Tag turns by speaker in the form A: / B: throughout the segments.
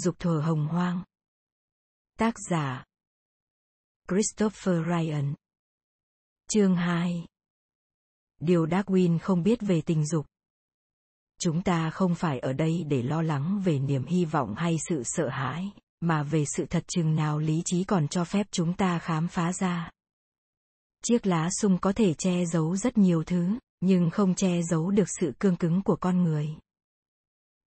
A: dục thuở hồng hoang. Tác giả Christopher Ryan Chương 2 Điều Darwin không biết về tình dục Chúng ta không phải ở đây để lo lắng về niềm hy vọng hay sự sợ hãi, mà về sự thật chừng nào lý trí còn cho phép chúng ta khám phá ra. Chiếc lá sung có thể che giấu rất nhiều thứ, nhưng không che giấu được sự cương cứng của con người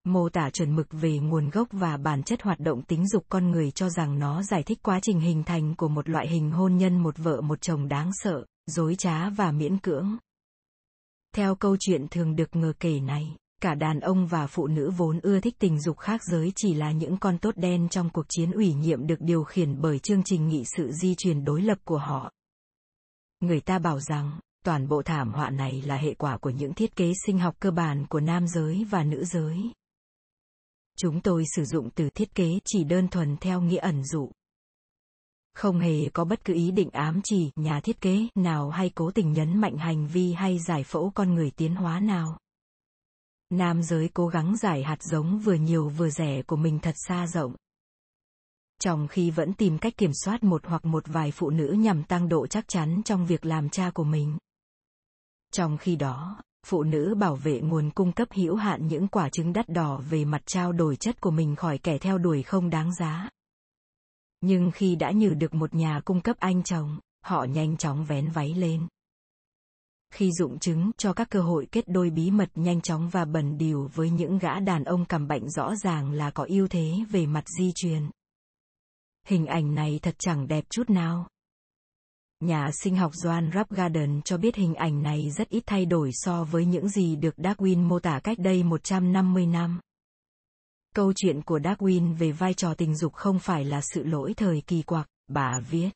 A: mô tả chuẩn mực về nguồn gốc và bản chất hoạt động tính dục con người cho rằng nó giải thích quá trình hình thành của một loại hình hôn nhân một vợ một chồng đáng sợ, dối trá và miễn cưỡng. Theo câu chuyện thường được ngờ kể này, cả đàn ông và phụ nữ vốn ưa thích tình dục khác giới chỉ là những con tốt đen trong cuộc chiến ủy nhiệm được điều khiển bởi chương trình nghị sự di truyền đối lập của họ. Người ta bảo rằng, toàn bộ thảm họa này là hệ quả của những thiết kế sinh học cơ bản của nam giới và nữ giới. Chúng tôi sử dụng từ thiết kế chỉ đơn thuần theo nghĩa ẩn dụ. Không hề có bất cứ ý định ám chỉ nhà thiết kế nào hay cố tình nhấn mạnh hành vi hay giải phẫu con người tiến hóa nào. Nam giới cố gắng giải hạt giống vừa nhiều vừa rẻ của mình thật xa rộng. Trong khi vẫn tìm cách kiểm soát một hoặc một vài phụ nữ nhằm tăng độ chắc chắn trong việc làm cha của mình. Trong khi đó, phụ nữ bảo vệ nguồn cung cấp hữu hạn những quả trứng đắt đỏ về mặt trao đổi chất của mình khỏi kẻ theo đuổi không đáng giá. Nhưng khi đã nhử được một nhà cung cấp anh chồng, họ nhanh chóng vén váy lên. Khi dụng chứng cho các cơ hội kết đôi bí mật nhanh chóng và bẩn điều với những gã đàn ông cầm bệnh rõ ràng là có ưu thế về mặt di truyền. Hình ảnh này thật chẳng đẹp chút nào. Nhà sinh học Joan Rapgarden cho biết hình ảnh này rất ít thay đổi so với những gì được Darwin mô tả cách đây 150 năm. Câu chuyện của Darwin về vai trò tình dục không phải là sự lỗi thời kỳ quặc, bà viết.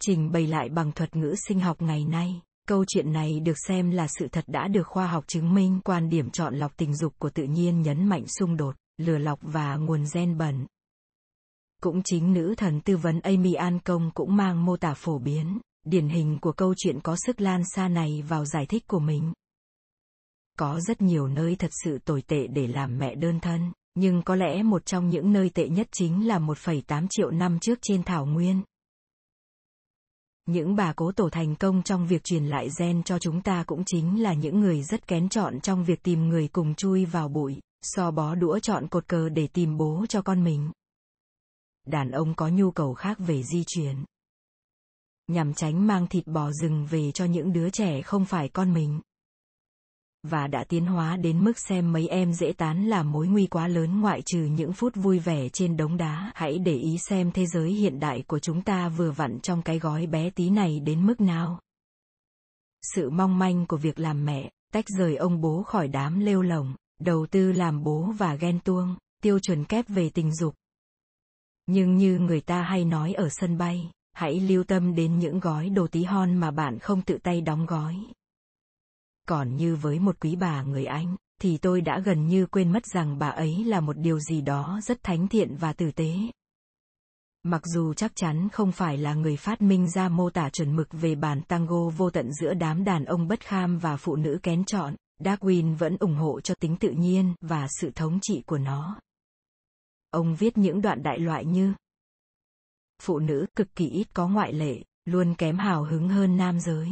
A: Trình bày lại bằng thuật ngữ sinh học ngày nay, câu chuyện này được xem là sự thật đã được khoa học chứng minh quan điểm chọn lọc tình dục của tự nhiên nhấn mạnh xung đột, lừa lọc và nguồn gen bẩn, cũng chính nữ thần tư vấn Amy An Công cũng mang mô tả phổ biến, điển hình của câu chuyện có sức lan xa này vào giải thích của mình. Có rất nhiều nơi thật sự tồi tệ để làm mẹ đơn thân, nhưng có lẽ một trong những nơi tệ nhất chính là 1,8 triệu năm trước trên thảo nguyên. Những bà cố tổ thành công trong việc truyền lại gen cho chúng ta cũng chính là những người rất kén chọn trong việc tìm người cùng chui vào bụi, so bó đũa chọn cột cờ để tìm bố cho con mình đàn ông có nhu cầu khác về di chuyển Nhằm tránh mang thịt bò rừng về cho những đứa trẻ không phải con mình. Và đã tiến hóa đến mức xem mấy em dễ tán là mối nguy quá lớn ngoại trừ những phút vui vẻ trên đống đá. Hãy để ý xem thế giới hiện đại của chúng ta vừa vặn trong cái gói bé tí này đến mức nào. Sự mong manh của việc làm mẹ, tách rời ông bố khỏi đám lêu lồng, đầu tư làm bố và ghen tuông, tiêu chuẩn kép về tình dục, nhưng như người ta hay nói ở sân bay, hãy lưu tâm đến những gói đồ tí hon mà bạn không tự tay đóng gói. Còn như với một quý bà người Anh, thì tôi đã gần như quên mất rằng bà ấy là một điều gì đó rất thánh thiện và tử tế. Mặc dù chắc chắn không phải là người phát minh ra mô tả chuẩn mực về bản tango vô tận giữa đám đàn ông bất kham và phụ nữ kén chọn, Darwin vẫn ủng hộ cho tính tự nhiên và sự thống trị của nó. Ông viết những đoạn đại loại như Phụ nữ cực kỳ ít có ngoại lệ, luôn kém hào hứng hơn nam giới.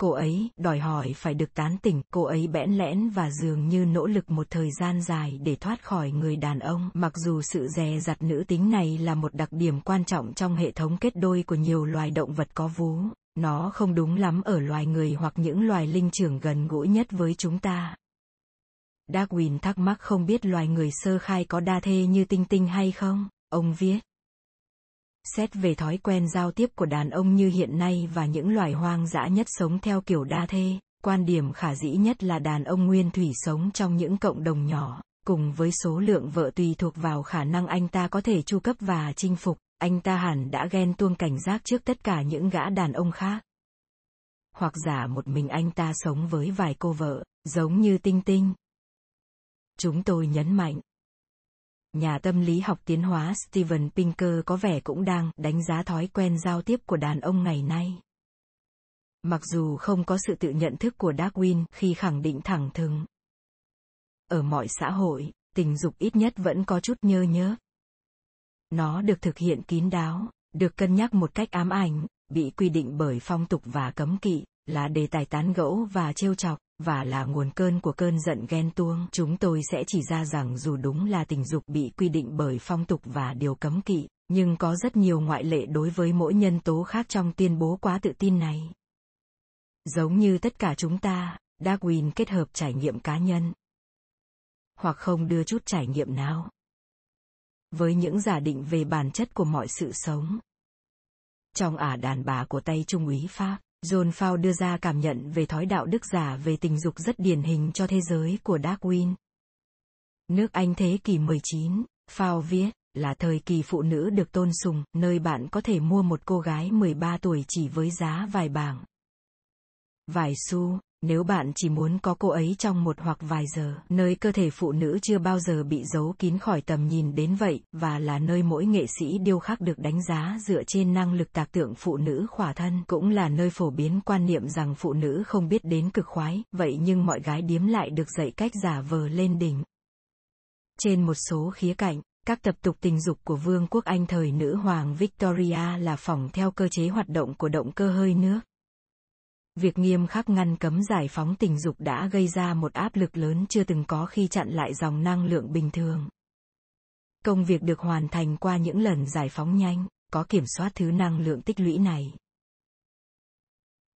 A: Cô ấy đòi hỏi phải được tán tỉnh, cô ấy bẽn lẽn và dường như nỗ lực một thời gian dài để thoát khỏi người đàn ông. Mặc dù sự dè dặt nữ tính này là một đặc điểm quan trọng trong hệ thống kết đôi của nhiều loài động vật có vú, nó không đúng lắm ở loài người hoặc những loài linh trưởng gần gũi nhất với chúng ta. Darwin thắc mắc không biết loài người sơ khai có đa thê như tinh tinh hay không, ông viết. Xét về thói quen giao tiếp của đàn ông như hiện nay và những loài hoang dã nhất sống theo kiểu đa thê, quan điểm khả dĩ nhất là đàn ông nguyên thủy sống trong những cộng đồng nhỏ, cùng với số lượng vợ tùy thuộc vào khả năng anh ta có thể chu cấp và chinh phục, anh ta hẳn đã ghen tuông cảnh giác trước tất cả những gã đàn ông khác. Hoặc giả một mình anh ta sống với vài cô vợ, giống như tinh tinh, Chúng tôi nhấn mạnh. Nhà tâm lý học tiến hóa Steven Pinker có vẻ cũng đang đánh giá thói quen giao tiếp của đàn ông ngày nay. Mặc dù không có sự tự nhận thức của Darwin khi khẳng định thẳng thừng. Ở mọi xã hội, tình dục ít nhất vẫn có chút nhơ nhớ. Nó được thực hiện kín đáo, được cân nhắc một cách ám ảnh, bị quy định bởi phong tục và cấm kỵ, là đề tài tán gẫu và trêu chọc, và là nguồn cơn của cơn giận ghen tuông. Chúng tôi sẽ chỉ ra rằng dù đúng là tình dục bị quy định bởi phong tục và điều cấm kỵ, nhưng có rất nhiều ngoại lệ đối với mỗi nhân tố khác trong tuyên bố quá tự tin này. Giống như tất cả chúng ta, Darwin kết hợp trải nghiệm cá nhân. Hoặc không đưa chút trải nghiệm nào. Với những giả định về bản chất của mọi sự sống. Trong ả đàn bà của tay Trung úy Pháp, John Fao đưa ra cảm nhận về thói đạo đức giả về tình dục rất điển hình cho thế giới của Darwin. Nước Anh thế kỷ 19, Fao viết, là thời kỳ phụ nữ được tôn sùng, nơi bạn có thể mua một cô gái 13 tuổi chỉ với giá vài bảng. Vài xu, nếu bạn chỉ muốn có cô ấy trong một hoặc vài giờ, nơi cơ thể phụ nữ chưa bao giờ bị giấu kín khỏi tầm nhìn đến vậy, và là nơi mỗi nghệ sĩ điêu khắc được đánh giá dựa trên năng lực tạc tượng phụ nữ khỏa thân, cũng là nơi phổ biến quan niệm rằng phụ nữ không biết đến cực khoái, vậy nhưng mọi gái điếm lại được dạy cách giả vờ lên đỉnh. Trên một số khía cạnh, các tập tục tình dục của Vương quốc Anh thời nữ hoàng Victoria là phỏng theo cơ chế hoạt động của động cơ hơi nước. Việc nghiêm khắc ngăn cấm giải phóng tình dục đã gây ra một áp lực lớn chưa từng có khi chặn lại dòng năng lượng bình thường. Công việc được hoàn thành qua những lần giải phóng nhanh, có kiểm soát thứ năng lượng tích lũy này.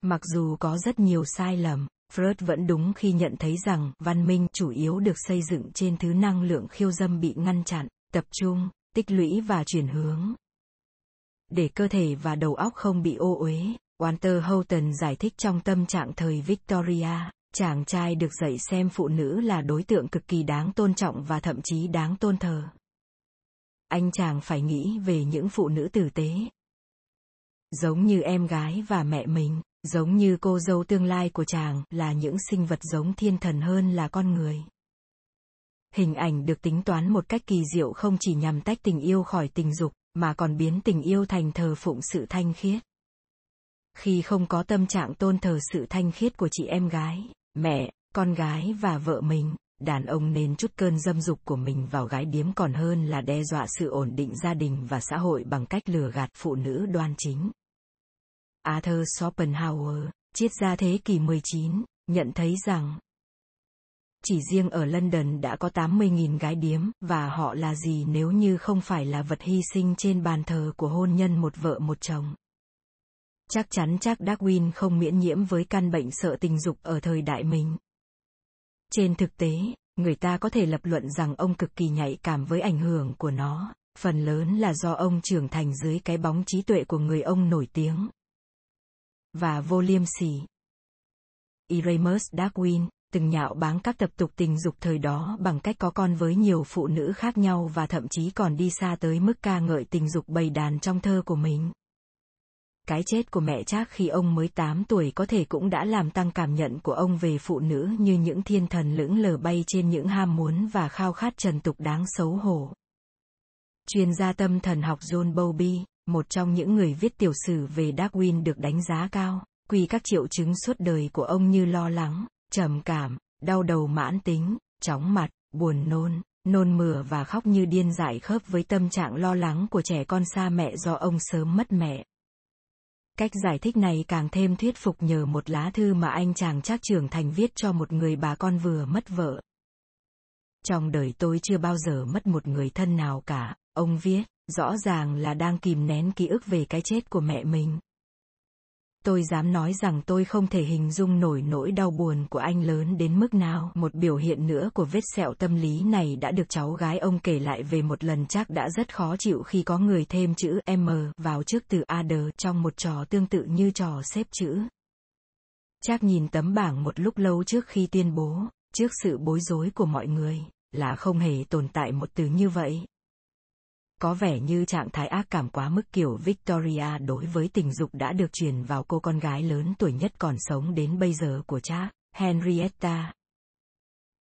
A: Mặc dù có rất nhiều sai lầm, Freud vẫn đúng khi nhận thấy rằng văn minh chủ yếu được xây dựng trên thứ năng lượng khiêu dâm bị ngăn chặn, tập trung, tích lũy và chuyển hướng. Để cơ thể và đầu óc không bị ô uế, Walter Houghton giải thích trong tâm trạng thời Victoria, chàng trai được dạy xem phụ nữ là đối tượng cực kỳ đáng tôn trọng và thậm chí đáng tôn thờ. Anh chàng phải nghĩ về những phụ nữ tử tế. Giống như em gái và mẹ mình, giống như cô dâu tương lai của chàng, là những sinh vật giống thiên thần hơn là con người. Hình ảnh được tính toán một cách kỳ diệu không chỉ nhằm tách tình yêu khỏi tình dục, mà còn biến tình yêu thành thờ phụng sự thanh khiết khi không có tâm trạng tôn thờ sự thanh khiết của chị em gái, mẹ, con gái và vợ mình, đàn ông nên chút cơn dâm dục của mình vào gái điếm còn hơn là đe dọa sự ổn định gia đình và xã hội bằng cách lừa gạt phụ nữ đoan chính. Arthur Schopenhauer, triết gia thế kỷ 19, nhận thấy rằng chỉ riêng ở London đã có 80.000 gái điếm, và họ là gì nếu như không phải là vật hy sinh trên bàn thờ của hôn nhân một vợ một chồng. Chắc chắn chắc Darwin không miễn nhiễm với căn bệnh sợ tình dục ở thời đại mình. Trên thực tế, người ta có thể lập luận rằng ông cực kỳ nhạy cảm với ảnh hưởng của nó, phần lớn là do ông trưởng thành dưới cái bóng trí tuệ của người ông nổi tiếng. Và vô liêm sỉ. Erasmus Darwin, từng nhạo báng các tập tục tình dục thời đó bằng cách có con với nhiều phụ nữ khác nhau và thậm chí còn đi xa tới mức ca ngợi tình dục bầy đàn trong thơ của mình. Cái chết của mẹ Trác khi ông mới 8 tuổi có thể cũng đã làm tăng cảm nhận của ông về phụ nữ như những thiên thần lững lờ bay trên những ham muốn và khao khát trần tục đáng xấu hổ. Chuyên gia tâm thần học John Bowlby, một trong những người viết tiểu sử về Darwin được đánh giá cao, quy các triệu chứng suốt đời của ông như lo lắng, trầm cảm, đau đầu mãn tính, chóng mặt, buồn nôn, nôn mửa và khóc như điên dại khớp với tâm trạng lo lắng của trẻ con xa mẹ do ông sớm mất mẹ. Cách giải thích này càng thêm thuyết phục nhờ một lá thư mà anh chàng trác trưởng thành viết cho một người bà con vừa mất vợ. Trong đời tôi chưa bao giờ mất một người thân nào cả, ông viết, rõ ràng là đang kìm nén ký ức về cái chết của mẹ mình. Tôi dám nói rằng tôi không thể hình dung nổi nỗi đau buồn của anh lớn đến mức nào. Một biểu hiện nữa của vết sẹo tâm lý này đã được cháu gái ông kể lại về một lần chắc đã rất khó chịu khi có người thêm chữ M vào trước từ AD trong một trò tương tự như trò xếp chữ. Chắc nhìn tấm bảng một lúc lâu trước khi tuyên bố, trước sự bối rối của mọi người, là không hề tồn tại một từ như vậy có vẻ như trạng thái ác cảm quá mức kiểu Victoria đối với tình dục đã được truyền vào cô con gái lớn tuổi nhất còn sống đến bây giờ của cha, Henrietta.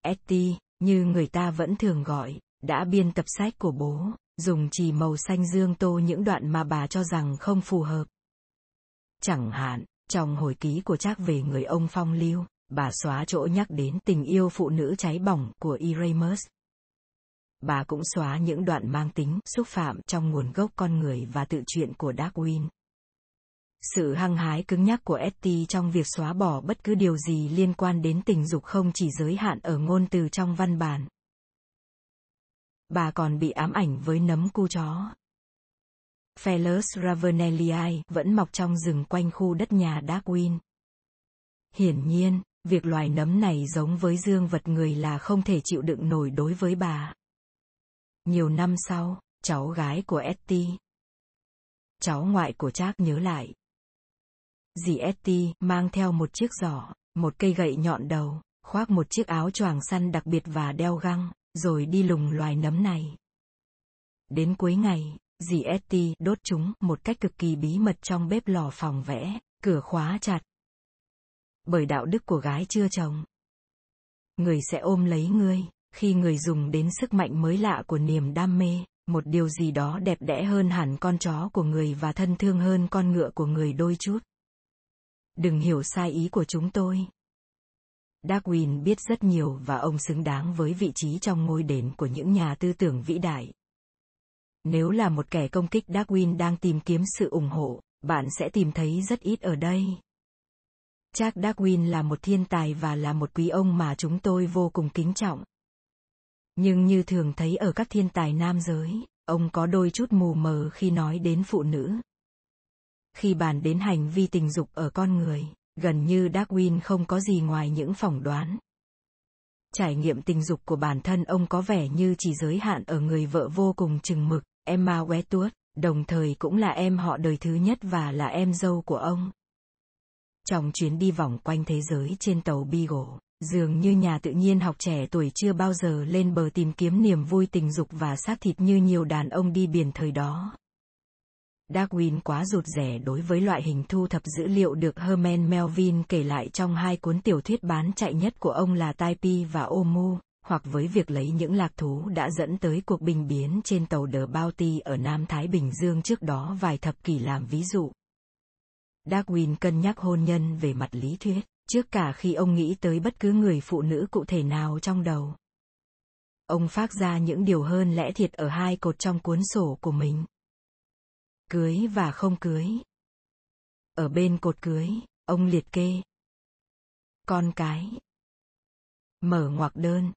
A: Etty, như người ta vẫn thường gọi, đã biên tập sách của bố, dùng chì màu xanh dương tô những đoạn mà bà cho rằng không phù hợp. Chẳng hạn, trong hồi ký của Trác về người ông phong lưu, bà xóa chỗ nhắc đến tình yêu phụ nữ cháy bỏng của Erasmus bà cũng xóa những đoạn mang tính xúc phạm trong nguồn gốc con người và tự truyện của Darwin. Sự hăng hái cứng nhắc của Etty trong việc xóa bỏ bất cứ điều gì liên quan đến tình dục không chỉ giới hạn ở ngôn từ trong văn bản. Bà còn bị ám ảnh với nấm cu chó. Phallus ravenelii vẫn mọc trong rừng quanh khu đất nhà Darwin. Hiển nhiên, việc loài nấm này giống với dương vật người là không thể chịu đựng nổi đối với bà. Nhiều năm sau, cháu gái của Etty, cháu ngoại của Trác nhớ lại. Dì Etty mang theo một chiếc giỏ, một cây gậy nhọn đầu, khoác một chiếc áo choàng săn đặc biệt và đeo găng, rồi đi lùng loài nấm này. Đến cuối ngày, dì Etty đốt chúng một cách cực kỳ bí mật trong bếp lò phòng vẽ, cửa khóa chặt. Bởi đạo đức của gái chưa chồng. Người sẽ ôm lấy ngươi, khi người dùng đến sức mạnh mới lạ của niềm đam mê, một điều gì đó đẹp đẽ hơn hẳn con chó của người và thân thương hơn con ngựa của người đôi chút. Đừng hiểu sai ý của chúng tôi. Darwin biết rất nhiều và ông xứng đáng với vị trí trong ngôi đền của những nhà tư tưởng vĩ đại. Nếu là một kẻ công kích Darwin đang tìm kiếm sự ủng hộ, bạn sẽ tìm thấy rất ít ở đây. Charles Darwin là một thiên tài và là một quý ông mà chúng tôi vô cùng kính trọng. Nhưng như thường thấy ở các thiên tài nam giới, ông có đôi chút mù mờ khi nói đến phụ nữ. Khi bàn đến hành vi tình dục ở con người, gần như Darwin không có gì ngoài những phỏng đoán. Trải nghiệm tình dục của bản thân ông có vẻ như chỉ giới hạn ở người vợ vô cùng chừng mực, Emma Westwood, đồng thời cũng là em họ đời thứ nhất và là em dâu của ông. Trong chuyến đi vòng quanh thế giới trên tàu Beagle, dường như nhà tự nhiên học trẻ tuổi chưa bao giờ lên bờ tìm kiếm niềm vui tình dục và xác thịt như nhiều đàn ông đi biển thời đó. Darwin quá rụt rẻ đối với loại hình thu thập dữ liệu được Herman Melvin kể lại trong hai cuốn tiểu thuyết bán chạy nhất của ông là Taipi và Omu, hoặc với việc lấy những lạc thú đã dẫn tới cuộc bình biến trên tàu The Bounty ở Nam Thái Bình Dương trước đó vài thập kỷ làm ví dụ. Darwin cân nhắc hôn nhân về mặt lý thuyết, trước cả khi ông nghĩ tới bất cứ người phụ nữ cụ thể nào trong đầu. Ông phát ra những điều hơn lẽ thiệt ở hai cột trong cuốn sổ của mình cưới và không cưới. Ở bên cột cưới, ông liệt kê. Con cái. Mở ngoặc đơn.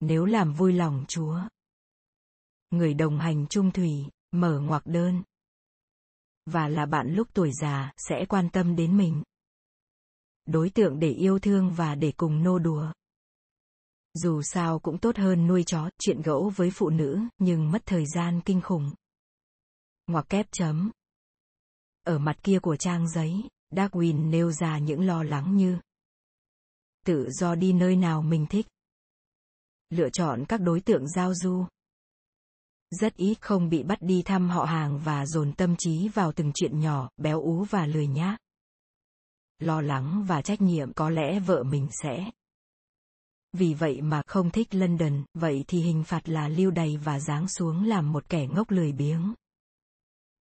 A: Nếu làm vui lòng Chúa. Người đồng hành trung thủy, mở ngoặc đơn. Và là bạn lúc tuổi già, sẽ quan tâm đến mình. Đối tượng để yêu thương và để cùng nô đùa. Dù sao cũng tốt hơn nuôi chó, chuyện gẫu với phụ nữ, nhưng mất thời gian kinh khủng ngoặc kép chấm. Ở mặt kia của trang giấy, Darwin nêu ra những lo lắng như tự do đi nơi nào mình thích. Lựa chọn các đối tượng giao du. Rất ít không bị bắt đi thăm họ hàng và dồn tâm trí vào từng chuyện nhỏ, béo ú và lười nhác. Lo lắng và trách nhiệm có lẽ vợ mình sẽ. Vì vậy mà không thích London, vậy thì hình phạt là lưu đày và giáng xuống làm một kẻ ngốc lười biếng.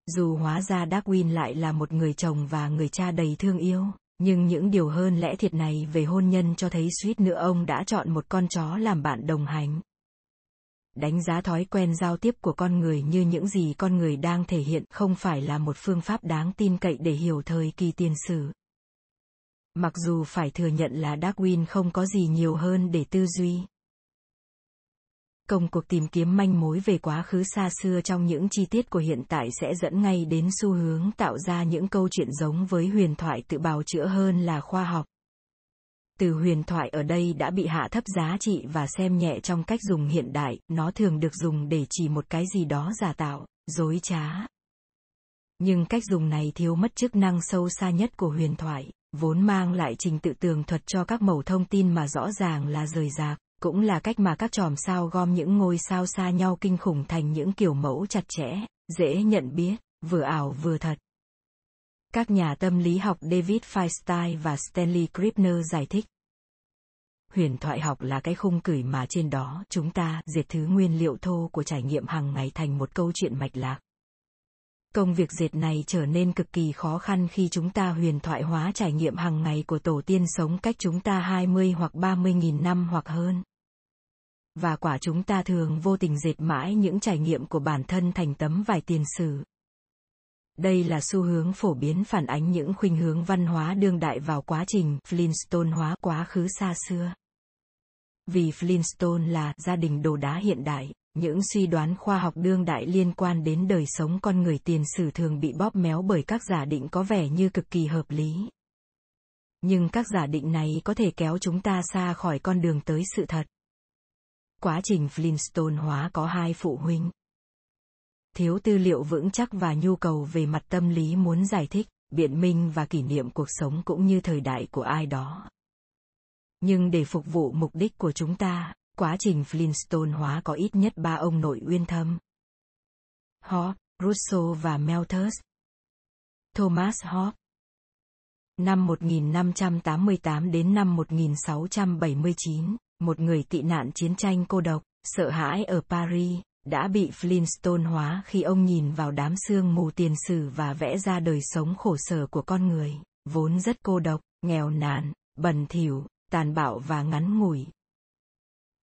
A: Dù hóa ra Darwin lại là một người chồng và người cha đầy thương yêu, nhưng những điều hơn lẽ thiệt này về hôn nhân cho thấy suýt nữa ông đã chọn một con chó làm bạn đồng hành. Đánh giá thói quen giao tiếp của con người như những gì con người đang thể hiện không phải là một phương pháp đáng tin cậy để hiểu thời kỳ tiền sử. Mặc dù phải thừa nhận là Darwin không có gì nhiều hơn để tư duy, Công cuộc tìm kiếm manh mối về quá khứ xa xưa trong những chi tiết của hiện tại sẽ dẫn ngay đến xu hướng tạo ra những câu chuyện giống với huyền thoại tự bào chữa hơn là khoa học. Từ huyền thoại ở đây đã bị hạ thấp giá trị và xem nhẹ trong cách dùng hiện đại, nó thường được dùng để chỉ một cái gì đó giả tạo, dối trá. Nhưng cách dùng này thiếu mất chức năng sâu xa nhất của huyền thoại, vốn mang lại trình tự tường thuật cho các mẩu thông tin mà rõ ràng là rời rạc cũng là cách mà các chòm sao gom những ngôi sao xa nhau kinh khủng thành những kiểu mẫu chặt chẽ, dễ nhận biết, vừa ảo vừa thật. Các nhà tâm lý học David Feinstein và Stanley Krippner giải thích. Huyền thoại học là cái khung cửi mà trên đó chúng ta diệt thứ nguyên liệu thô của trải nghiệm hàng ngày thành một câu chuyện mạch lạc. Công việc dệt này trở nên cực kỳ khó khăn khi chúng ta huyền thoại hóa trải nghiệm hàng ngày của tổ tiên sống cách chúng ta 20 hoặc 30 nghìn năm hoặc hơn. và quả chúng ta thường vô tình dệt mãi những trải nghiệm của bản thân thành tấm vải tiền sử. Đây là xu hướng phổ biến phản ánh những khuynh hướng văn hóa đương đại vào quá trình Flintstone hóa quá khứ xa xưa. Vì Flintstone là gia đình đồ đá hiện đại, những suy đoán khoa học đương đại liên quan đến đời sống con người tiền sử thường bị bóp méo bởi các giả định có vẻ như cực kỳ hợp lý. Nhưng các giả định này có thể kéo chúng ta xa khỏi con đường tới sự thật. Quá trình Flintstone hóa có hai phụ huynh. Thiếu tư liệu vững chắc và nhu cầu về mặt tâm lý muốn giải thích, biện minh và kỷ niệm cuộc sống cũng như thời đại của ai đó. Nhưng để phục vụ mục đích của chúng ta, quá trình Flintstone hóa có ít nhất ba ông nội uyên thâm. Hobbes, Rousseau và Malthus. Thomas Hobbes Năm 1588 đến năm 1679, một người tị nạn chiến tranh cô độc, sợ hãi ở Paris, đã bị Flintstone hóa khi ông nhìn vào đám sương mù tiền sử và vẽ ra đời sống khổ sở của con người, vốn rất cô độc, nghèo nàn, bẩn thỉu, tàn bạo và ngắn ngủi.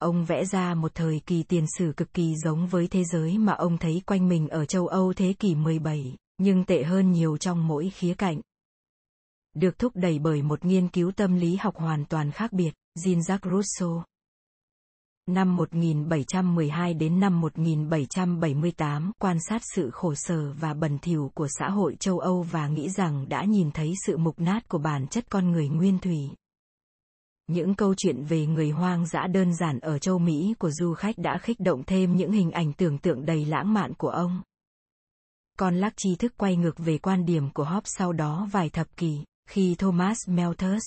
A: Ông vẽ ra một thời kỳ tiền sử cực kỳ giống với thế giới mà ông thấy quanh mình ở châu Âu thế kỷ 17, nhưng tệ hơn nhiều trong mỗi khía cạnh. Được thúc đẩy bởi một nghiên cứu tâm lý học hoàn toàn khác biệt, Jean-Jacques Rousseau. Năm 1712 đến năm 1778 quan sát sự khổ sở và bẩn thỉu của xã hội châu Âu và nghĩ rằng đã nhìn thấy sự mục nát của bản chất con người nguyên thủy. Những câu chuyện về người hoang dã đơn giản ở châu Mỹ của du khách đã khích động thêm những hình ảnh tưởng tượng đầy lãng mạn của ông. Con lắc tri thức quay ngược về quan điểm của Hobbes sau đó vài thập kỷ, khi Thomas Malthus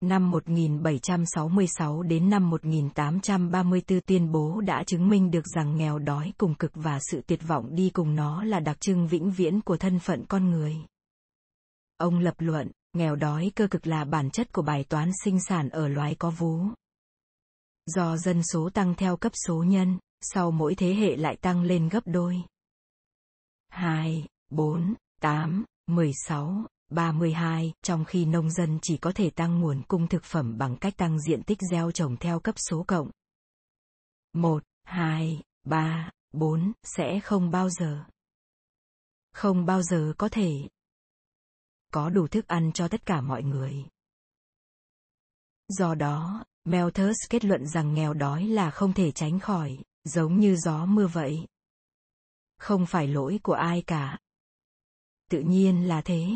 A: năm 1766 đến năm 1834 tuyên bố đã chứng minh được rằng nghèo đói cùng cực và sự tuyệt vọng đi cùng nó là đặc trưng vĩnh viễn của thân phận con người. Ông lập luận, nghèo đói cơ cực là bản chất của bài toán sinh sản ở loài có vú. Do dân số tăng theo cấp số nhân, sau mỗi thế hệ lại tăng lên gấp đôi. 2, 4, 8, 16, 32, trong khi nông dân chỉ có thể tăng nguồn cung thực phẩm bằng cách tăng diện tích gieo trồng theo cấp số cộng. 1, 2, 3, 4 sẽ không bao giờ. Không bao giờ có thể có đủ thức ăn cho tất cả mọi người. Do đó, Malthus kết luận rằng nghèo đói là không thể tránh khỏi, giống như gió mưa vậy. Không phải lỗi của ai cả. Tự nhiên là thế.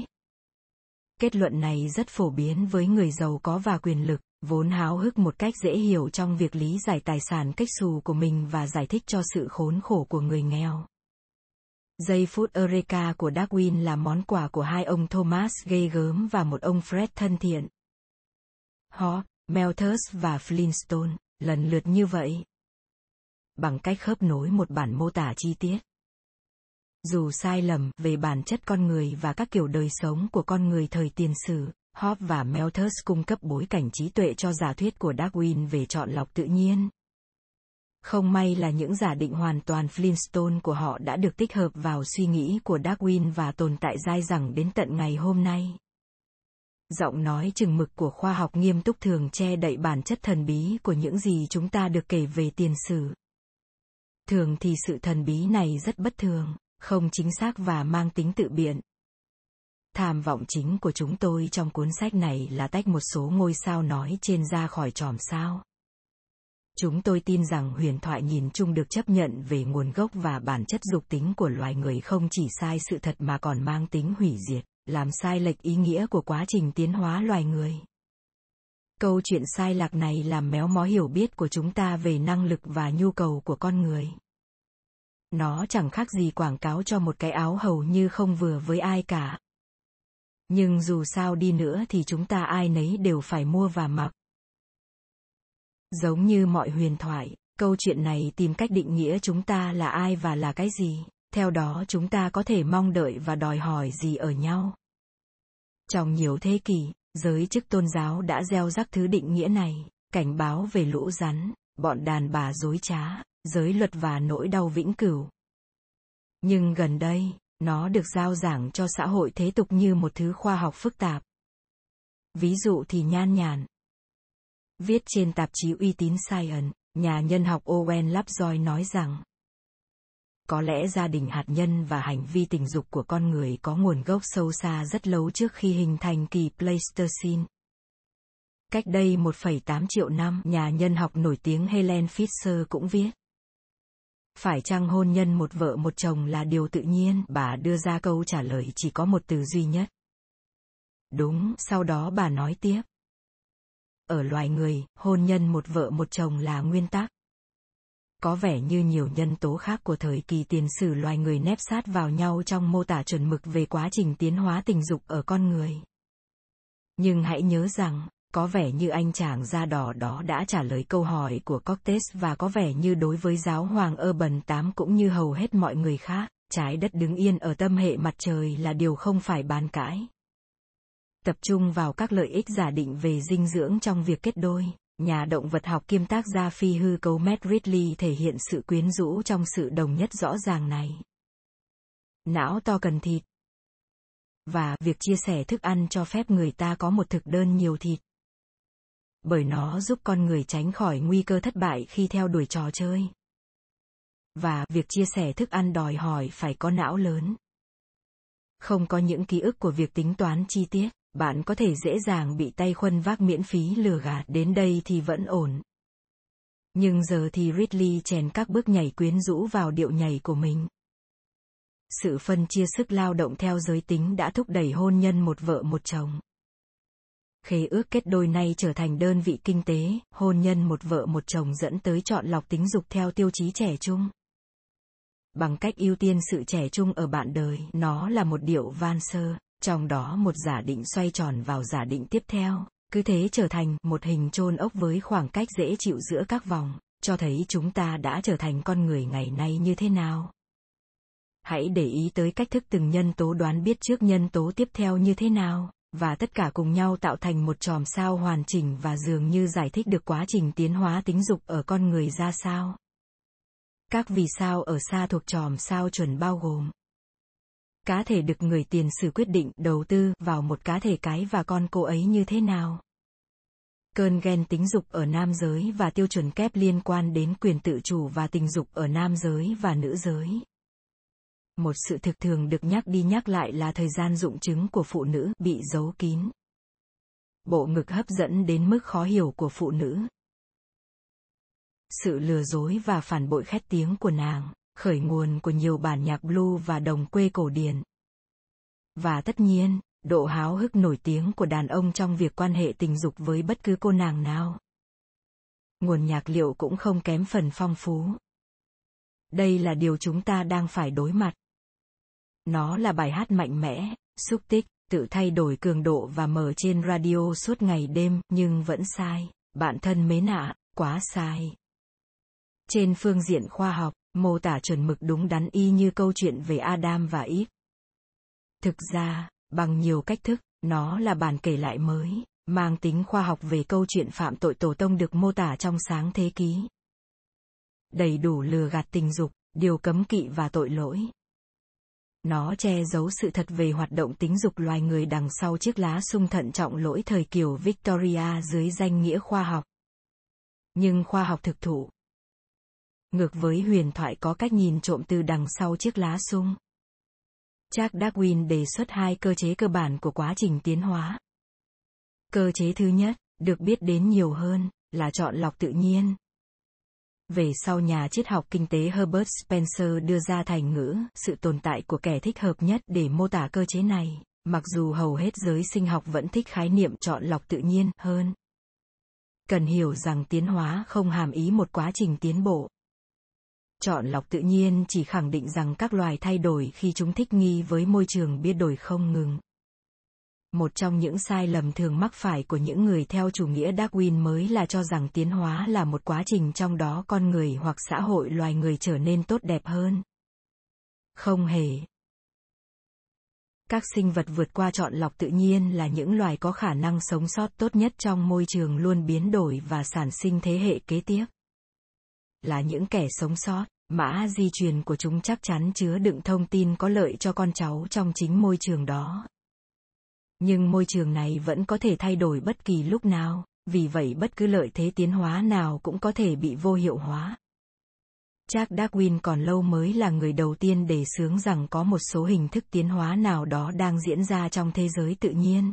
A: Kết luận này rất phổ biến với người giàu có và quyền lực, vốn háo hức một cách dễ hiểu trong việc lý giải tài sản cách xù của mình và giải thích cho sự khốn khổ của người nghèo. Giây phút Eureka của Darwin là món quà của hai ông Thomas gây gớm và một ông Fred thân thiện. Họ, Malthus và Flintstone, lần lượt như vậy. Bằng cách khớp nối một bản mô tả chi tiết. Dù sai lầm về bản chất con người và các kiểu đời sống của con người thời tiền sử, Hobbes và Malthus cung cấp bối cảnh trí tuệ cho giả thuyết của Darwin về chọn lọc tự nhiên. Không may là những giả định hoàn toàn Flintstone của họ đã được tích hợp vào suy nghĩ của Darwin và tồn tại dai dẳng đến tận ngày hôm nay. Giọng nói chừng mực của khoa học nghiêm túc thường che đậy bản chất thần bí của những gì chúng ta được kể về tiền sử. Thường thì sự thần bí này rất bất thường, không chính xác và mang tính tự biện. Tham vọng chính của chúng tôi trong cuốn sách này là tách một số ngôi sao nói trên ra khỏi chòm sao. Chúng tôi tin rằng huyền thoại nhìn chung được chấp nhận về nguồn gốc và bản chất dục tính của loài người không chỉ sai sự thật mà còn mang tính hủy diệt, làm sai lệch ý nghĩa của quá trình tiến hóa loài người. Câu chuyện sai lạc này làm méo mó hiểu biết của chúng ta về năng lực và nhu cầu của con người. Nó chẳng khác gì quảng cáo cho một cái áo hầu như không vừa với ai cả. Nhưng dù sao đi nữa thì chúng ta ai nấy đều phải mua và mặc. Giống như mọi huyền thoại, câu chuyện này tìm cách định nghĩa chúng ta là ai và là cái gì, theo đó chúng ta có thể mong đợi và đòi hỏi gì ở nhau. Trong nhiều thế kỷ, giới chức tôn giáo đã gieo rắc thứ định nghĩa này, cảnh báo về lũ rắn, bọn đàn bà dối trá, giới luật và nỗi đau vĩnh cửu. Nhưng gần đây, nó được giao giảng cho xã hội thế tục như một thứ khoa học phức tạp. Ví dụ thì nhan nhản, Viết trên tạp chí uy tín Science, nhà nhân học Owen Lovejoy nói rằng có lẽ gia đình hạt nhân và hành vi tình dục của con người có nguồn gốc sâu xa rất lâu trước khi hình thành kỳ Pleistocene. Cách đây 1,8 triệu năm, nhà nhân học nổi tiếng Helen Fisher cũng viết. Phải chăng hôn nhân một vợ một chồng là điều tự nhiên? Bà đưa ra câu trả lời chỉ có một từ duy nhất. Đúng, sau đó bà nói tiếp. Ở loài người, hôn nhân một vợ một chồng là nguyên tắc. Có vẻ như nhiều nhân tố khác của thời kỳ tiền sử loài người nép sát vào nhau trong mô tả chuẩn mực về quá trình tiến hóa tình dục ở con người. Nhưng hãy nhớ rằng, có vẻ như anh chàng da đỏ đó đã trả lời câu hỏi của Cortes và có vẻ như đối với giáo hoàng Urban VIII cũng như hầu hết mọi người khác, trái đất đứng yên ở tâm hệ mặt trời là điều không phải bàn cãi. Tập trung vào các lợi ích giả định về dinh dưỡng trong việc kết đôi, nhà động vật học kiêm tác gia phi hư cấu Matt Ridley thể hiện sự quyến rũ trong sự đồng nhất rõ ràng này. Não to cần thịt. Và việc chia sẻ thức ăn cho phép người ta có một thực đơn nhiều thịt bởi nó giúp con người tránh khỏi nguy cơ thất bại khi theo đuổi trò chơi. Và việc chia sẻ thức ăn đòi hỏi phải có não lớn. Không có những ký ức của việc tính toán chi tiết, bạn có thể dễ dàng bị tay khuân vác miễn phí lừa gạt đến đây thì vẫn ổn. Nhưng giờ thì Ridley chèn các bước nhảy quyến rũ vào điệu nhảy của mình. Sự phân chia sức lao động theo giới tính đã thúc đẩy hôn nhân một vợ một chồng khế ước kết đôi nay trở thành đơn vị kinh tế, hôn nhân một vợ một chồng dẫn tới chọn lọc tính dục theo tiêu chí trẻ trung. Bằng cách ưu tiên sự trẻ trung ở bạn đời, nó là một điệu van sơ, trong đó một giả định xoay tròn vào giả định tiếp theo, cứ thế trở thành một hình chôn ốc với khoảng cách dễ chịu giữa các vòng, cho thấy chúng ta đã trở thành con người ngày nay như thế nào. Hãy để ý tới cách thức từng nhân tố đoán biết trước nhân tố tiếp theo như thế nào và tất cả cùng nhau tạo thành một chòm sao hoàn chỉnh và dường như giải thích được quá trình tiến hóa tính dục ở con người ra sao. Các vì sao ở xa thuộc chòm sao chuẩn bao gồm cá thể được người tiền sử quyết định đầu tư vào một cá thể cái và con cô ấy như thế nào. Cơn ghen tính dục ở nam giới và tiêu chuẩn kép liên quan đến quyền tự chủ và tình dục ở nam giới và nữ giới. Một sự thực thường được nhắc đi nhắc lại là thời gian dụng trứng của phụ nữ bị giấu kín. Bộ ngực hấp dẫn đến mức khó hiểu của phụ nữ. Sự lừa dối và phản bội khét tiếng của nàng, khởi nguồn của nhiều bản nhạc blue và đồng quê cổ điển. Và tất nhiên, độ háo hức nổi tiếng của đàn ông trong việc quan hệ tình dục với bất cứ cô nàng nào. Nguồn nhạc liệu cũng không kém phần phong phú. Đây là điều chúng ta đang phải đối mặt. Nó là bài hát mạnh mẽ, xúc tích, tự thay đổi cường độ và mở trên radio suốt ngày đêm, nhưng vẫn sai. Bạn thân mến ạ, quá sai. Trên phương diện khoa học, mô tả chuẩn mực đúng đắn y như câu chuyện về Adam và Eve. Thực ra, bằng nhiều cách thức, nó là bản kể lại mới, mang tính khoa học về câu chuyện phạm tội tổ tông được mô tả trong sáng thế ký. Đầy đủ lừa gạt tình dục, điều cấm kỵ và tội lỗi. Nó che giấu sự thật về hoạt động tính dục loài người đằng sau chiếc lá sung thận trọng lỗi thời kiểu Victoria dưới danh nghĩa khoa học. Nhưng khoa học thực thụ. Ngược với huyền thoại có cách nhìn trộm từ đằng sau chiếc lá sung. Charles Darwin đề xuất hai cơ chế cơ bản của quá trình tiến hóa. Cơ chế thứ nhất, được biết đến nhiều hơn, là chọn lọc tự nhiên. Về sau nhà triết học kinh tế Herbert Spencer đưa ra thành ngữ, sự tồn tại của kẻ thích hợp nhất để mô tả cơ chế này, mặc dù hầu hết giới sinh học vẫn thích khái niệm chọn lọc tự nhiên hơn. Cần hiểu rằng tiến hóa không hàm ý một quá trình tiến bộ. Chọn lọc tự nhiên chỉ khẳng định rằng các loài thay đổi khi chúng thích nghi với môi trường biến đổi không ngừng một trong những sai lầm thường mắc phải của những người theo chủ nghĩa Darwin mới là cho rằng tiến hóa là một quá trình trong đó con người hoặc xã hội loài người trở nên tốt đẹp hơn. Không hề. Các sinh vật vượt qua chọn lọc tự nhiên là những loài có khả năng sống sót tốt nhất trong môi trường luôn biến đổi và sản sinh thế hệ kế tiếp. Là những kẻ sống sót, mã di truyền của chúng chắc chắn chứa đựng thông tin có lợi cho con cháu trong chính môi trường đó nhưng môi trường này vẫn có thể thay đổi bất kỳ lúc nào vì vậy bất cứ lợi thế tiến hóa nào cũng có thể bị vô hiệu hóa. Charles Darwin còn lâu mới là người đầu tiên đề xướng rằng có một số hình thức tiến hóa nào đó đang diễn ra trong thế giới tự nhiên.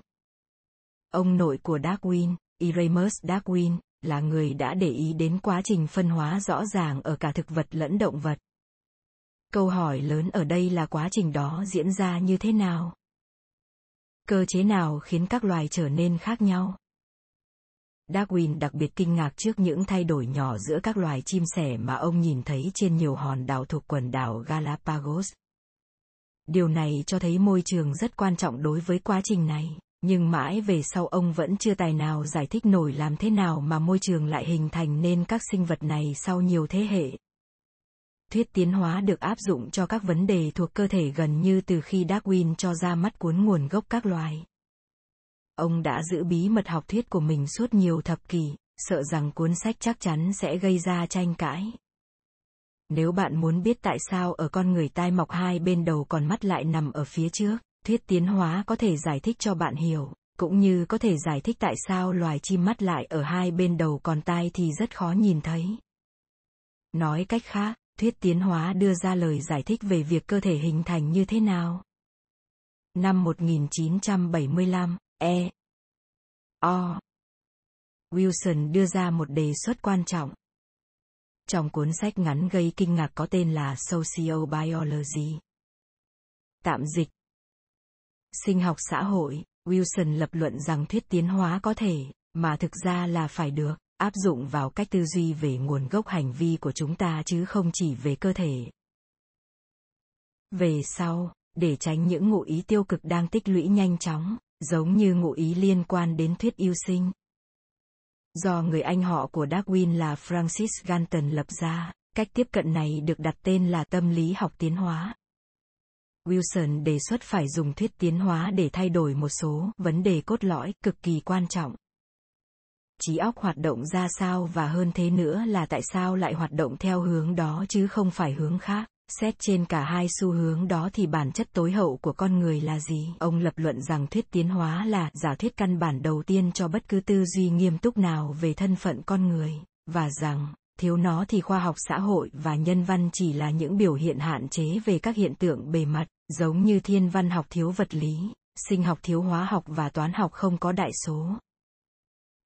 A: Ông nội của Darwin, Erasmus Darwin, là người đã để ý đến quá trình phân hóa rõ ràng ở cả thực vật lẫn động vật. Câu hỏi lớn ở đây là quá trình đó diễn ra như thế nào? Cơ chế nào khiến các loài trở nên khác nhau? Darwin đặc biệt kinh ngạc trước những thay đổi nhỏ giữa các loài chim sẻ mà ông nhìn thấy trên nhiều hòn đảo thuộc quần đảo Galapagos. Điều này cho thấy môi trường rất quan trọng đối với quá trình này, nhưng mãi về sau ông vẫn chưa tài nào giải thích nổi làm thế nào mà môi trường lại hình thành nên các sinh vật này sau nhiều thế hệ. Thuyết tiến hóa được áp dụng cho các vấn đề thuộc cơ thể gần như từ khi Darwin cho ra mắt cuốn nguồn gốc các loài. Ông đã giữ bí mật học thuyết của mình suốt nhiều thập kỷ, sợ rằng cuốn sách chắc chắn sẽ gây ra tranh cãi. Nếu bạn muốn biết tại sao ở con người tai mọc hai bên đầu còn mắt lại nằm ở phía trước, thuyết tiến hóa có thể giải thích cho bạn hiểu, cũng như có thể giải thích tại sao loài chim mắt lại ở hai bên đầu còn tai thì rất khó nhìn thấy. Nói cách khác, thuyết tiến hóa đưa ra lời giải thích về việc cơ thể hình thành như thế nào. Năm 1975, E. O. Wilson đưa ra một đề xuất quan trọng. Trong cuốn sách ngắn gây kinh ngạc có tên là Sociobiology. Tạm dịch. Sinh học xã hội, Wilson lập luận rằng thuyết tiến hóa có thể, mà thực ra là phải được, áp dụng vào cách tư duy về nguồn gốc hành vi của chúng ta chứ không chỉ về cơ thể. Về sau, để tránh những ngụ ý tiêu cực đang tích lũy nhanh chóng, giống như ngụ ý liên quan đến thuyết yêu sinh. Do người anh họ của Darwin là Francis Galton lập ra, cách tiếp cận này được đặt tên là tâm lý học tiến hóa. Wilson đề xuất phải dùng thuyết tiến hóa để thay đổi một số vấn đề cốt lõi cực kỳ quan trọng. Trí óc hoạt động ra sao và hơn thế nữa là tại sao lại hoạt động theo hướng đó chứ không phải hướng khác. Xét trên cả hai xu hướng đó thì bản chất tối hậu của con người là gì? Ông lập luận rằng thuyết tiến hóa là giả thuyết căn bản đầu tiên cho bất cứ tư duy nghiêm túc nào về thân phận con người, và rằng, thiếu nó thì khoa học xã hội và nhân văn chỉ là những biểu hiện hạn chế về các hiện tượng bề mặt, giống như thiên văn học thiếu vật lý, sinh học thiếu hóa học và toán học không có đại số.